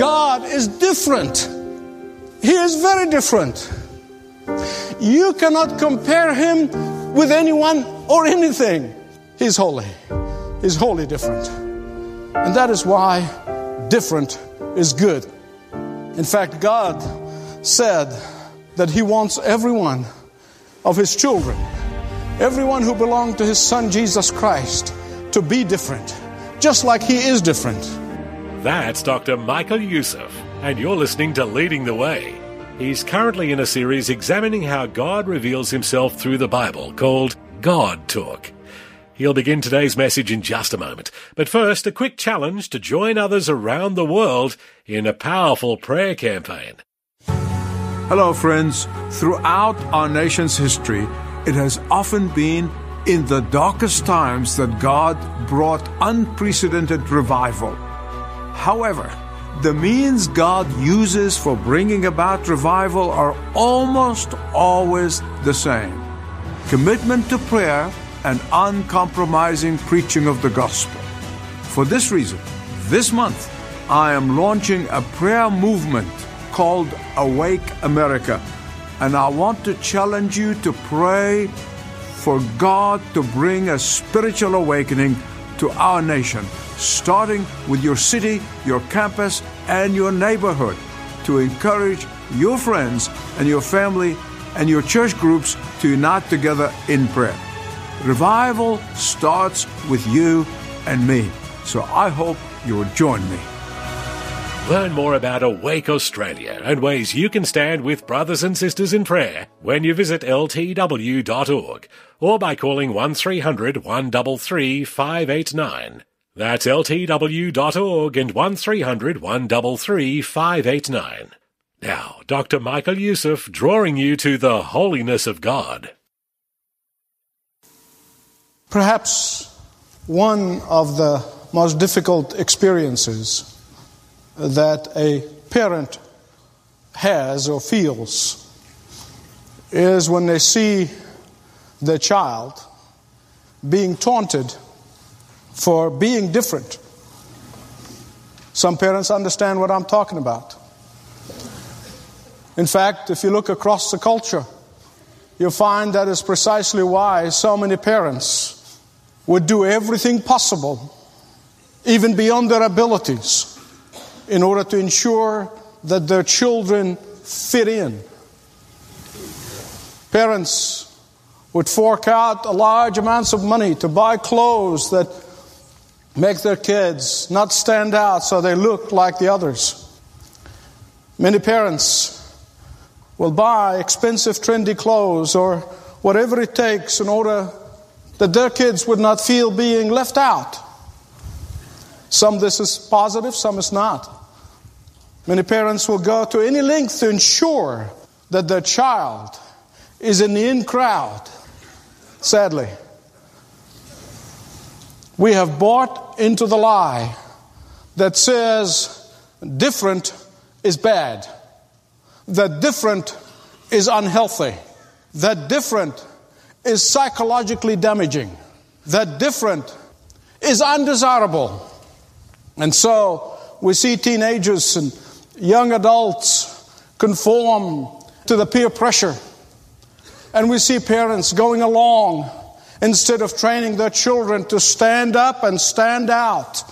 God is different. He is very different. You cannot compare him with anyone or anything. He's holy. He's wholly different. And that is why different is good. In fact, God said that He wants everyone of His children, everyone who belong to His Son Jesus Christ, to be different, just like He is different. That's Dr. Michael Youssef, and you're listening to Leading the Way. He's currently in a series examining how God reveals himself through the Bible called God Talk. He'll begin today's message in just a moment. But first, a quick challenge to join others around the world in a powerful prayer campaign. Hello, friends. Throughout our nation's history, it has often been in the darkest times that God brought unprecedented revival. However, the means God uses for bringing about revival are almost always the same commitment to prayer and uncompromising preaching of the gospel. For this reason, this month, I am launching a prayer movement called Awake America, and I want to challenge you to pray for God to bring a spiritual awakening to our nation starting with your city, your campus, and your neighborhood to encourage your friends and your family and your church groups to unite together in prayer. Revival starts with you and me, so I hope you'll join me. Learn more about Awake Australia and ways you can stand with brothers and sisters in prayer when you visit ltw.org or by calling 1300 133 589. That's ltw.org and 1300 133 589. Now, Dr. Michael Youssef drawing you to the holiness of God. Perhaps one of the most difficult experiences that a parent has or feels is when they see their child being taunted for being different. Some parents understand what I'm talking about. In fact, if you look across the culture, you'll find that is precisely why so many parents would do everything possible, even beyond their abilities, in order to ensure that their children fit in. Parents would fork out large amounts of money to buy clothes that make their kids not stand out so they look like the others. Many parents will buy expensive, trendy clothes or whatever it takes in order that their kids would not feel being left out. Some this is positive, some is not. Many parents will go to any length to ensure that their child is in the in crowd. Sadly, we have bought into the lie that says different is bad, that different is unhealthy, that different is psychologically damaging, that different is undesirable. And so we see teenagers and young adults conform to the peer pressure. And we see parents going along instead of training their children to stand up and stand out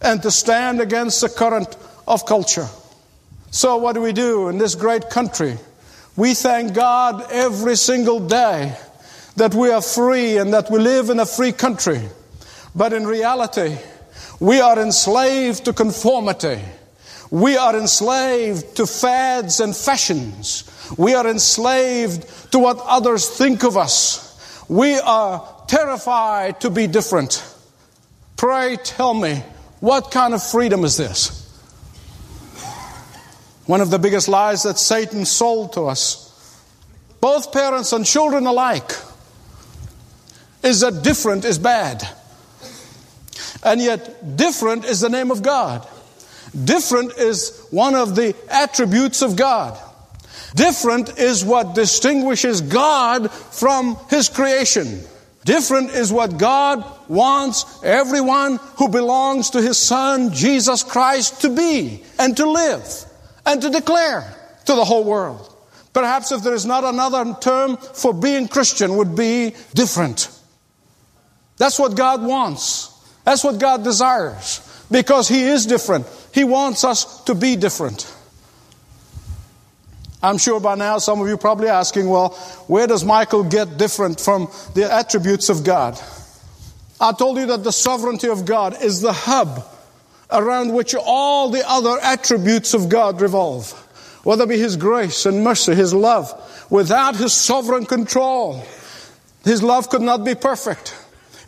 and to stand against the current of culture. So, what do we do in this great country? We thank God every single day that we are free and that we live in a free country. But in reality, we are enslaved to conformity. We are enslaved to fads and fashions. We are enslaved to what others think of us. We are terrified to be different. Pray tell me, What kind of freedom is this? One of the biggest lies that Satan sold to us, both parents and children alike, is that different is bad. And yet, different is the name of God. Different is one of the attributes of God. Different is what distinguishes God from His creation. Different is what God wants everyone who belongs to His Son, Jesus Christ, to be and to live and to declare to the whole world. Perhaps if there is not another term for being Christian would be different. That's what God wants. That's what God desires because He is different. He wants us to be different. I'm sure by now some of you probably asking, well, where does Michael get different from the attributes of God? I told you that the sovereignty of God is the hub around which all the other attributes of God revolve. Whether it be His grace and mercy, His love. Without His sovereign control, His love could not be perfect.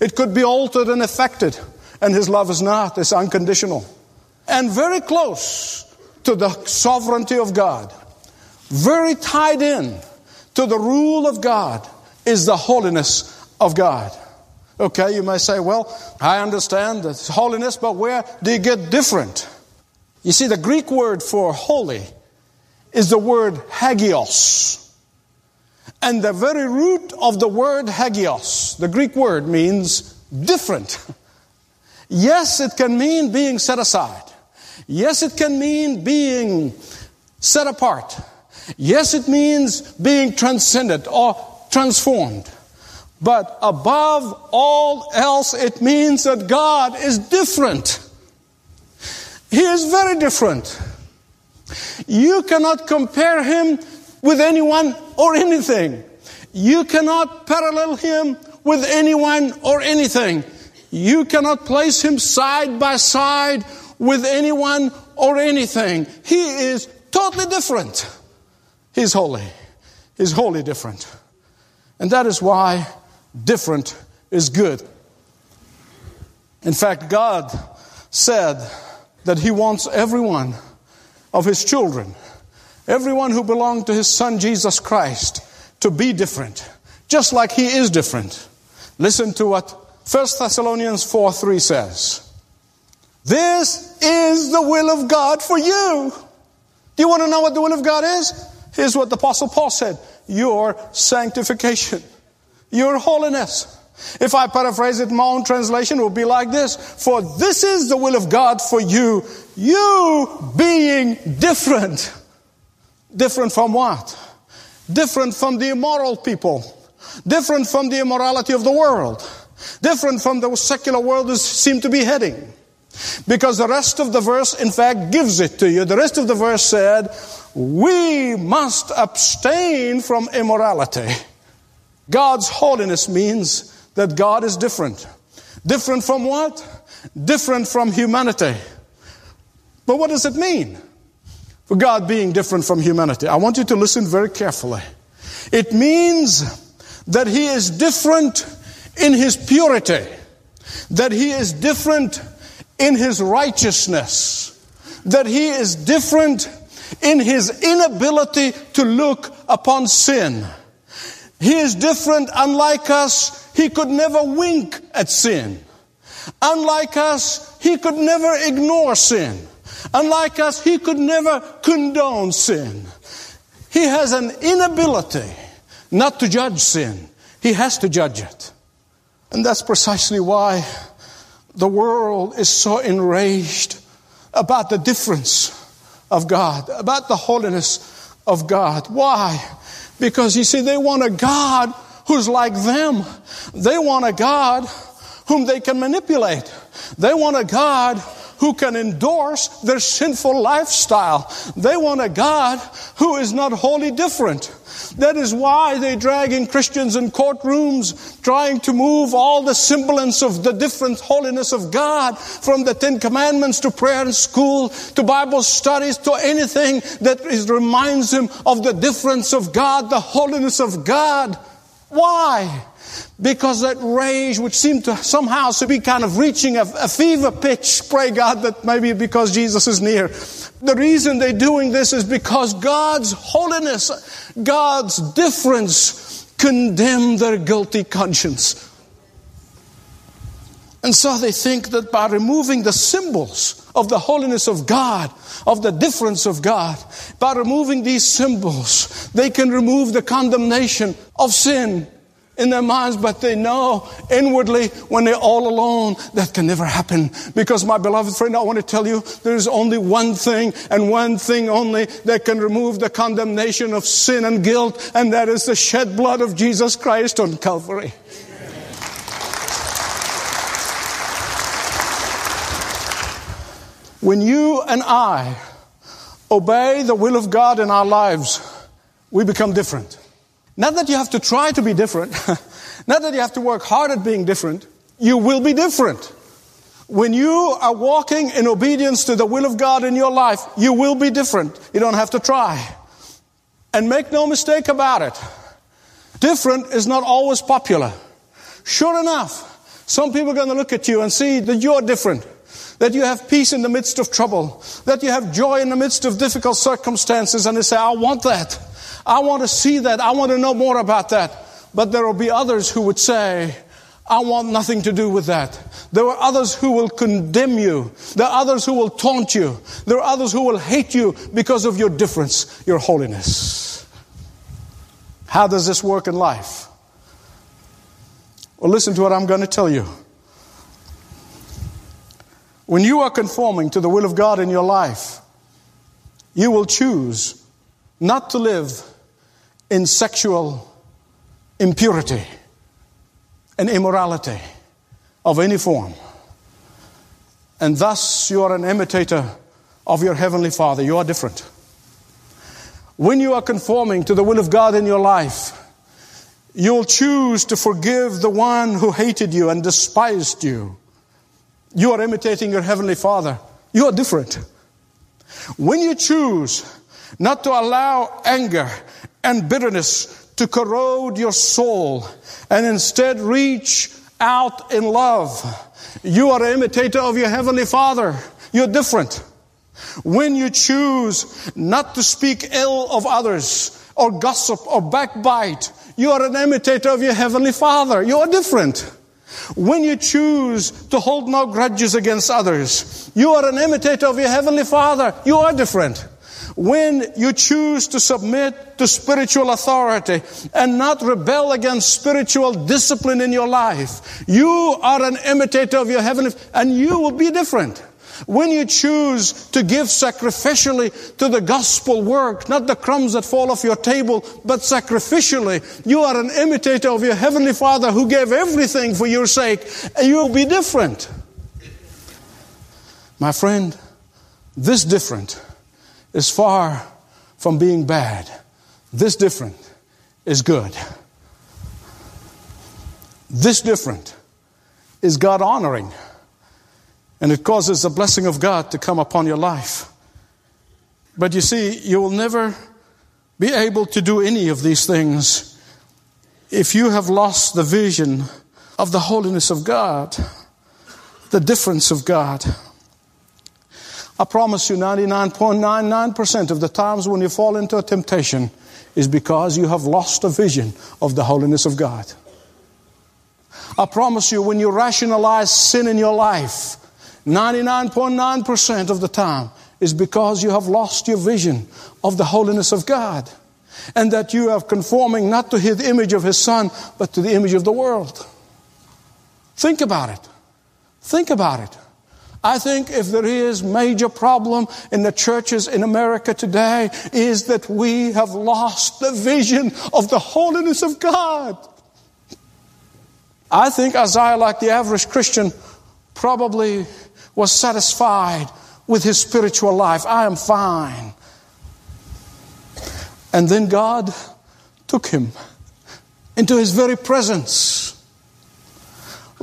It could be altered and affected. And His love is not, it's unconditional. And very close to the sovereignty of God very tied in to the rule of God is the holiness of God. Okay, you may say, well, I understand the holiness, but where do you get different? You see, the Greek word for holy is the word hagios. And the very root of the word hagios, the Greek word, means different. Yes, it can mean being set aside. Yes, it can mean being set apart. Yes, it means being transcended or transformed. But above all else, it means that God is different. He is very different. You cannot compare him with anyone or anything. You cannot parallel him with anyone or anything. You cannot place him side by side with anyone or anything. He is totally different. He's holy. He's wholly different. And that is why different is good. In fact, God said that He wants everyone of His children, everyone who belonged to His Son Jesus Christ, to be different, just like He is different. Listen to what 1 Thessalonians 4 3 says. This is the will of God for you. Do you want to know what the will of God is? Here's what the Apostle Paul said Your sanctification, your holiness. If I paraphrase it my own translation, will be like this For this is the will of God for you, you being different. Different from what? Different from the immoral people. Different from the immorality of the world. Different from the secular world is seem to be heading. Because the rest of the verse, in fact, gives it to you. The rest of the verse said, we must abstain from immorality. God's holiness means that God is different. Different from what? Different from humanity. But what does it mean? For God being different from humanity. I want you to listen very carefully. It means that He is different in His purity, that He is different in His righteousness, that He is different in his inability to look upon sin. He is different, unlike us, he could never wink at sin. Unlike us, he could never ignore sin. Unlike us, he could never condone sin. He has an inability not to judge sin. He has to judge it. And that's precisely why the world is so enraged about the difference of God, about the holiness of God. Why? Because you see, they want a God who's like them. They want a God whom they can manipulate. They want a God who can endorse their sinful lifestyle. They want a God who is not wholly different. That is why they drag in Christians in courtrooms trying to move all the semblance of the different holiness of God from the Ten Commandments to prayer and school to Bible studies to anything that is, reminds them of the difference of God, the holiness of God. Why? Because that rage, which seemed to somehow to be kind of reaching a, a fever pitch, pray God that maybe because Jesus is near. The reason they're doing this is because God's holiness, God's difference condemn their guilty conscience. And so they think that by removing the symbols of the holiness of God, of the difference of God, by removing these symbols, they can remove the condemnation of sin in their minds, but they know inwardly when they're all alone that can never happen. Because my beloved friend, I want to tell you, there's only one thing and one thing only that can remove the condemnation of sin and guilt, and that is the shed blood of Jesus Christ on Calvary. When you and I obey the will of God in our lives, we become different. Not that you have to try to be different, not that you have to work hard at being different, you will be different. When you are walking in obedience to the will of God in your life, you will be different. You don't have to try. And make no mistake about it, different is not always popular. Sure enough, some people are going to look at you and see that you're different that you have peace in the midst of trouble, that you have joy in the midst of difficult circumstances, and they say, I want that. I want to see that. I want to know more about that. But there will be others who would say, I want nothing to do with that. There are others who will condemn you. There are others who will taunt you. There are others who will hate you because of your difference, your holiness. How does this work in life? Well, listen to what I'm going to tell you. When you are conforming to the will of God in your life, you will choose not to live in sexual impurity and immorality of any form. And thus you are an imitator of your Heavenly Father. You are different. When you are conforming to the will of God in your life, you'll choose to forgive the one who hated you and despised you you are imitating your Heavenly Father. You are different. When you choose not to allow anger and bitterness to corrode your soul and instead reach out in love, you are an imitator of your Heavenly Father. You're different. When you choose not to speak ill of others or gossip or backbite, you are an imitator of your Heavenly Father. You are different. When you choose to hold no grudges against others, you are an imitator of your Heavenly Father. You are different. When you choose to submit to spiritual authority and not rebel against spiritual discipline in your life, you are an imitator of your Heavenly, and you will be different. When you choose to give sacrificially to the gospel work, not the crumbs that fall off your table, but sacrificially, you are an imitator of your Heavenly Father who gave everything for your sake, and you will be different. My friend, this different is far from being bad. This different is good. This different is God honoring. And it causes the blessing of God to come upon your life. But you see, you will never be able to do any of these things if you have lost the vision of the holiness of God, the difference of God. I promise you 99.99% of the times when you fall into a temptation is because you have lost a vision of the holiness of God. I promise you when you rationalize sin in your life, 99.9% of the time is because you have lost your vision of the holiness of God. And that you are conforming not to his image of His Son, but to the image of the world. Think about it. Think about it. I think if there is major problem in the churches in America today is that we have lost the vision of the holiness of God. I think Isaiah, like the average Christian, probably was satisfied with his spiritual life. I am fine. And then God took him into his very presence.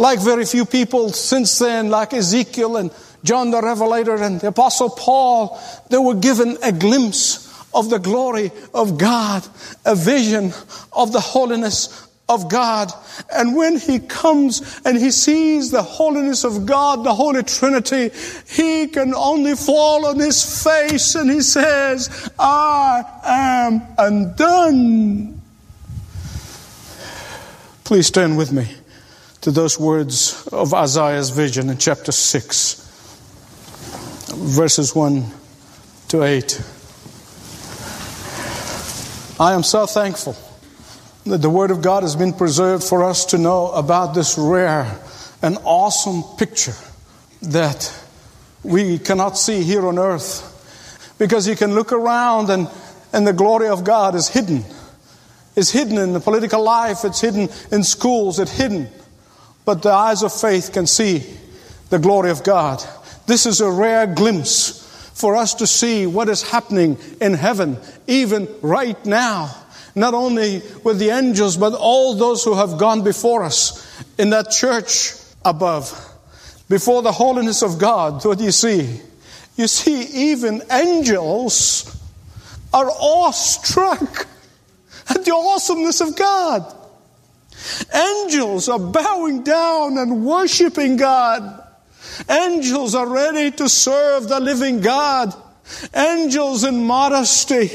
Like very few people since then, like Ezekiel and John the Revelator and the Apostle Paul, they were given a glimpse of the glory of God, a vision of the holiness of God. And when he comes and he sees the holiness of God, the Holy Trinity, he can only fall on his face and he says, I am undone. Please stand with me to those words of Isaiah's vision in chapter 6, verses 1 to 8. I am so thankful that the Word of God has been preserved for us to know about this rare and awesome picture that we cannot see here on earth. Because you can look around and, and the glory of God is hidden. It's hidden in the political life, it's hidden in schools, it's hidden. But the eyes of faith can see the glory of God. This is a rare glimpse for us to see what is happening in heaven, even right now not only with the angels, but all those who have gone before us in that church above. Before the holiness of God, what do you see? You see, even angels are awestruck at the awesomeness of God. Angels are bowing down and worshiping God. Angels are ready to serve the living God. Angels in modesty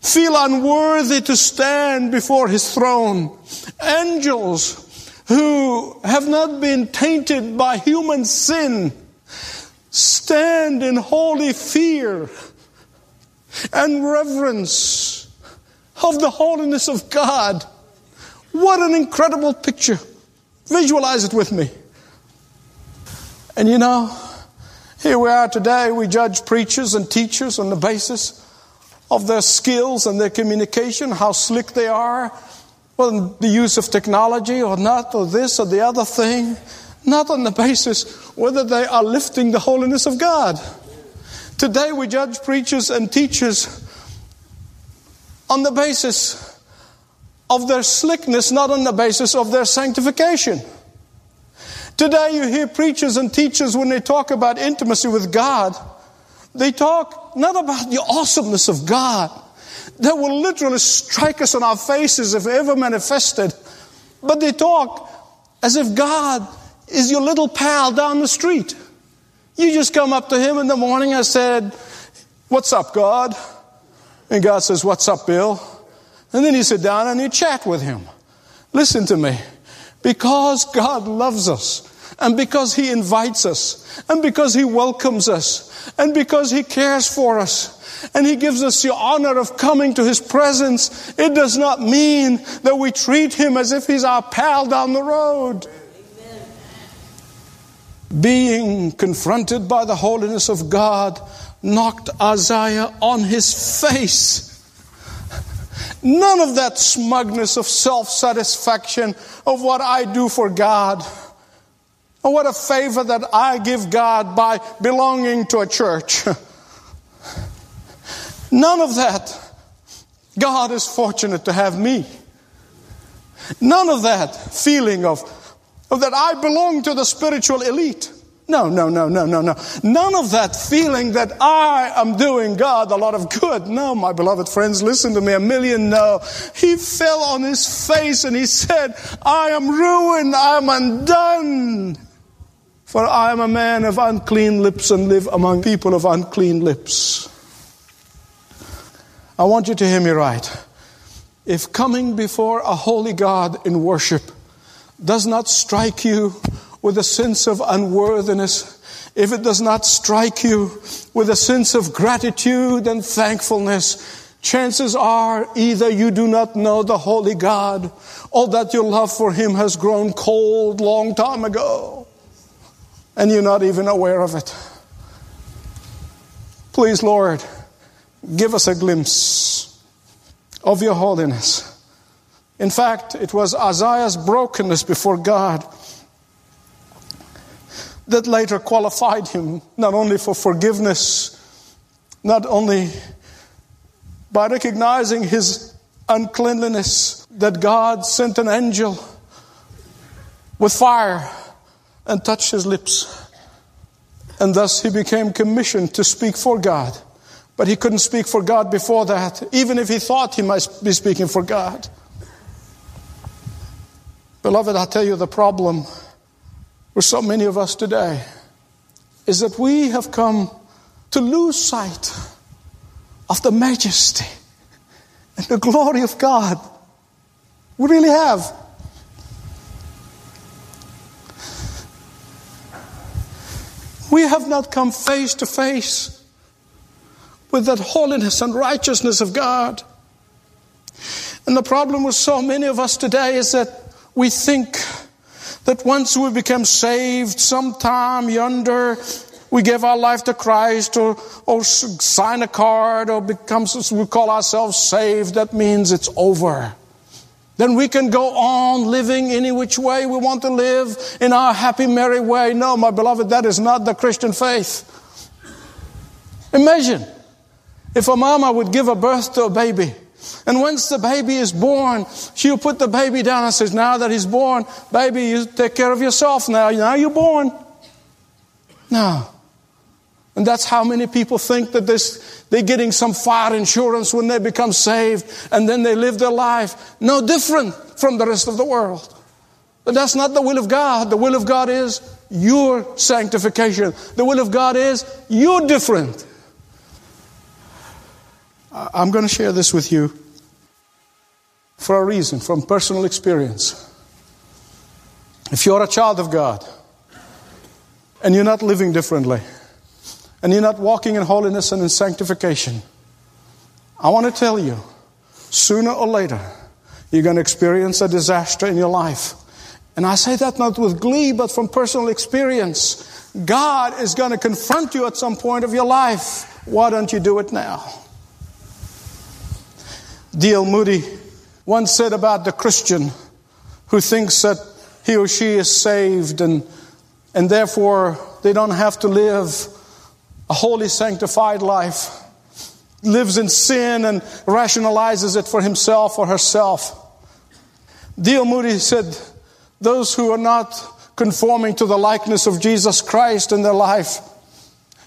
feel unworthy to stand before his throne. Angels who have not been tainted by human sin stand in holy fear and reverence of the holiness of God. What an incredible picture. Visualize it with me. And you know, here we are today, we judge preachers and teachers on the basis of their skills and their communication, how slick they are, well, the use of technology or not, or this or the other thing, not on the basis whether they are lifting the holiness of God. Today we judge preachers and teachers on the basis of their slickness, not on the basis of their sanctification. Today you hear preachers and teachers when they talk about intimacy with God, they talk not about the awesomeness of God that will literally strike us on our faces if ever manifested, but they talk as if God is your little pal down the street. You just come up to him in the morning and said, What's up, God? And God says, What's up, Bill? And then you sit down and you chat with him. Listen to me. Because God loves us, and because He invites us, and because He welcomes us, and because He cares for us, and He gives us the honor of coming to His presence, it does not mean that we treat Him as if He's our pal down the road. Amen. Being confronted by the holiness of God knocked Isaiah on his face. None of that smugness of self satisfaction of what I do for God. Oh, what a favor that I give God by belonging to a church. None of that. God is fortunate to have me. None of that feeling of, of that I belong to the spiritual elite. No, no, no, no, no, no. None of that feeling that I am doing God a lot of good. No, my beloved friends, listen to me. A million no. He fell on his face and he said, I am ruined. I am undone. For I am a man of unclean lips and live among people of unclean lips. I want you to hear me right. If coming before a holy God in worship does not strike you with a sense of unworthiness, if it does not strike you with a sense of gratitude and thankfulness, chances are either you do not know the holy God or that your love for him has grown cold long time ago and you're not even aware of it. Please, Lord, give us a glimpse of your holiness. In fact, it was Isaiah's brokenness before God that later qualified him not only for forgiveness, not only by recognizing his uncleanliness, that God sent an angel with fire and touched his lips. And thus he became commissioned to speak for God. But he couldn't speak for God before that, even if he thought he might be speaking for God. Beloved, I tell you, the problem with so many of us today is that we have come to lose sight of the majesty and the glory of God. We really have. We have not come face to face with that holiness and righteousness of God. And the problem with so many of us today is that we think that once we become saved, sometime yonder, we give our life to Christ or, or sign a card or become, we call ourselves saved, that means it's over. Then we can go on living any which way we want to live in our happy, merry way. No, my beloved, that is not the Christian faith. Imagine if a mama would give a birth to a baby and once the baby is born, she'll put the baby down and says, Now that he's born, baby, you take care of yourself now. Now you're born. No. And that's how many people think that this, they're getting some fire insurance when they become saved and then they live their life. No different from the rest of the world. But that's not the will of God. The will of God is your sanctification. The will of God is you're different. I'm going to share this with you for a reason, from personal experience. If you're a child of God and you're not living differently and you're not walking in holiness and in sanctification, I want to tell you sooner or later you're going to experience a disaster in your life. And I say that not with glee, but from personal experience. God is going to confront you at some point of your life. Why don't you do it now? D.L. Moody once said about the Christian who thinks that he or she is saved and, and therefore they don't have to live a holy, sanctified life, lives in sin and rationalizes it for himself or herself. D.L. Moody said, Those who are not conforming to the likeness of Jesus Christ in their life,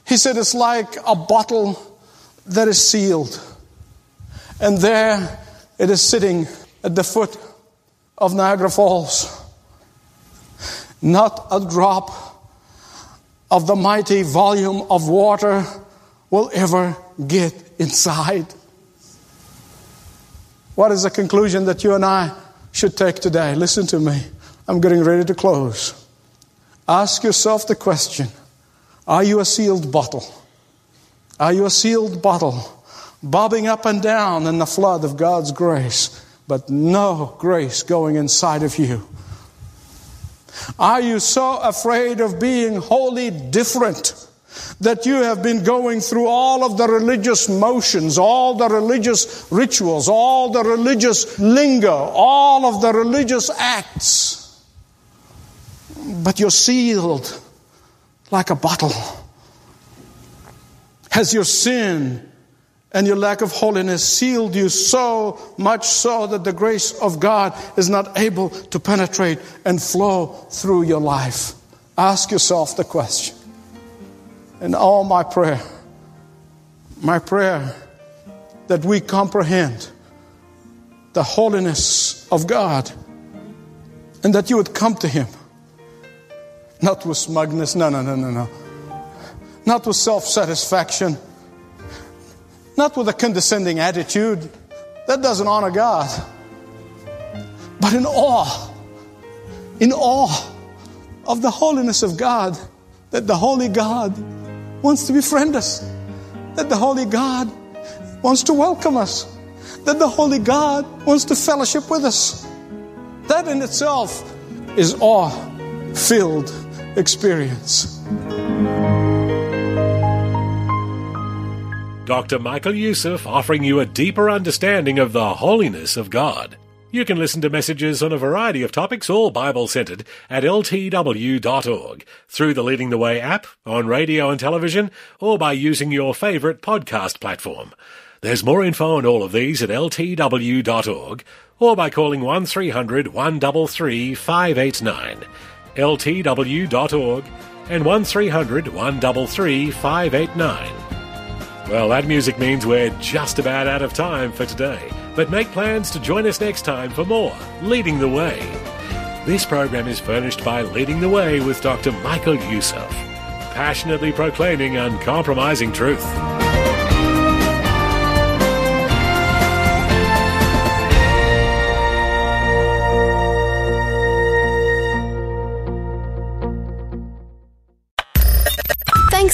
he said, it's like a bottle that is sealed. And there it is sitting at the foot of Niagara Falls. Not a drop of the mighty volume of water will ever get inside. What is the conclusion that you and I should take today? Listen to me. I'm getting ready to close. Ask yourself the question Are you a sealed bottle? Are you a sealed bottle? Bobbing up and down in the flood of God's grace, but no grace going inside of you. Are you so afraid of being wholly different that you have been going through all of the religious motions, all the religious rituals, all the religious lingo, all of the religious acts, but you're sealed like a bottle? Has your sin and your lack of holiness sealed you so much so that the grace of God is not able to penetrate and flow through your life. Ask yourself the question. And all my prayer, my prayer that we comprehend the holiness of God and that you would come to Him. Not with smugness, no, no, no, no, no. Not with self satisfaction not with a condescending attitude. That doesn't honor God. But in awe, in awe of the holiness of God, that the Holy God wants to befriend us, that the Holy God wants to welcome us, that the Holy God wants to fellowship with us. That in itself is awe filled experience. Dr. Michael Youssef offering you a deeper understanding of the holiness of God. You can listen to messages on a variety of topics, all Bible centered, at ltw.org, through the Leading the Way app, on radio and television, or by using your favorite podcast platform. There's more info on all of these at ltw.org, or by calling 1300 133 589, ltw.org, and 1300 133 589. Well, that music means we're just about out of time for today, but make plans to join us next time for more Leading the Way. This program is furnished by Leading the Way with Dr. Michael Youssef, passionately proclaiming uncompromising truth.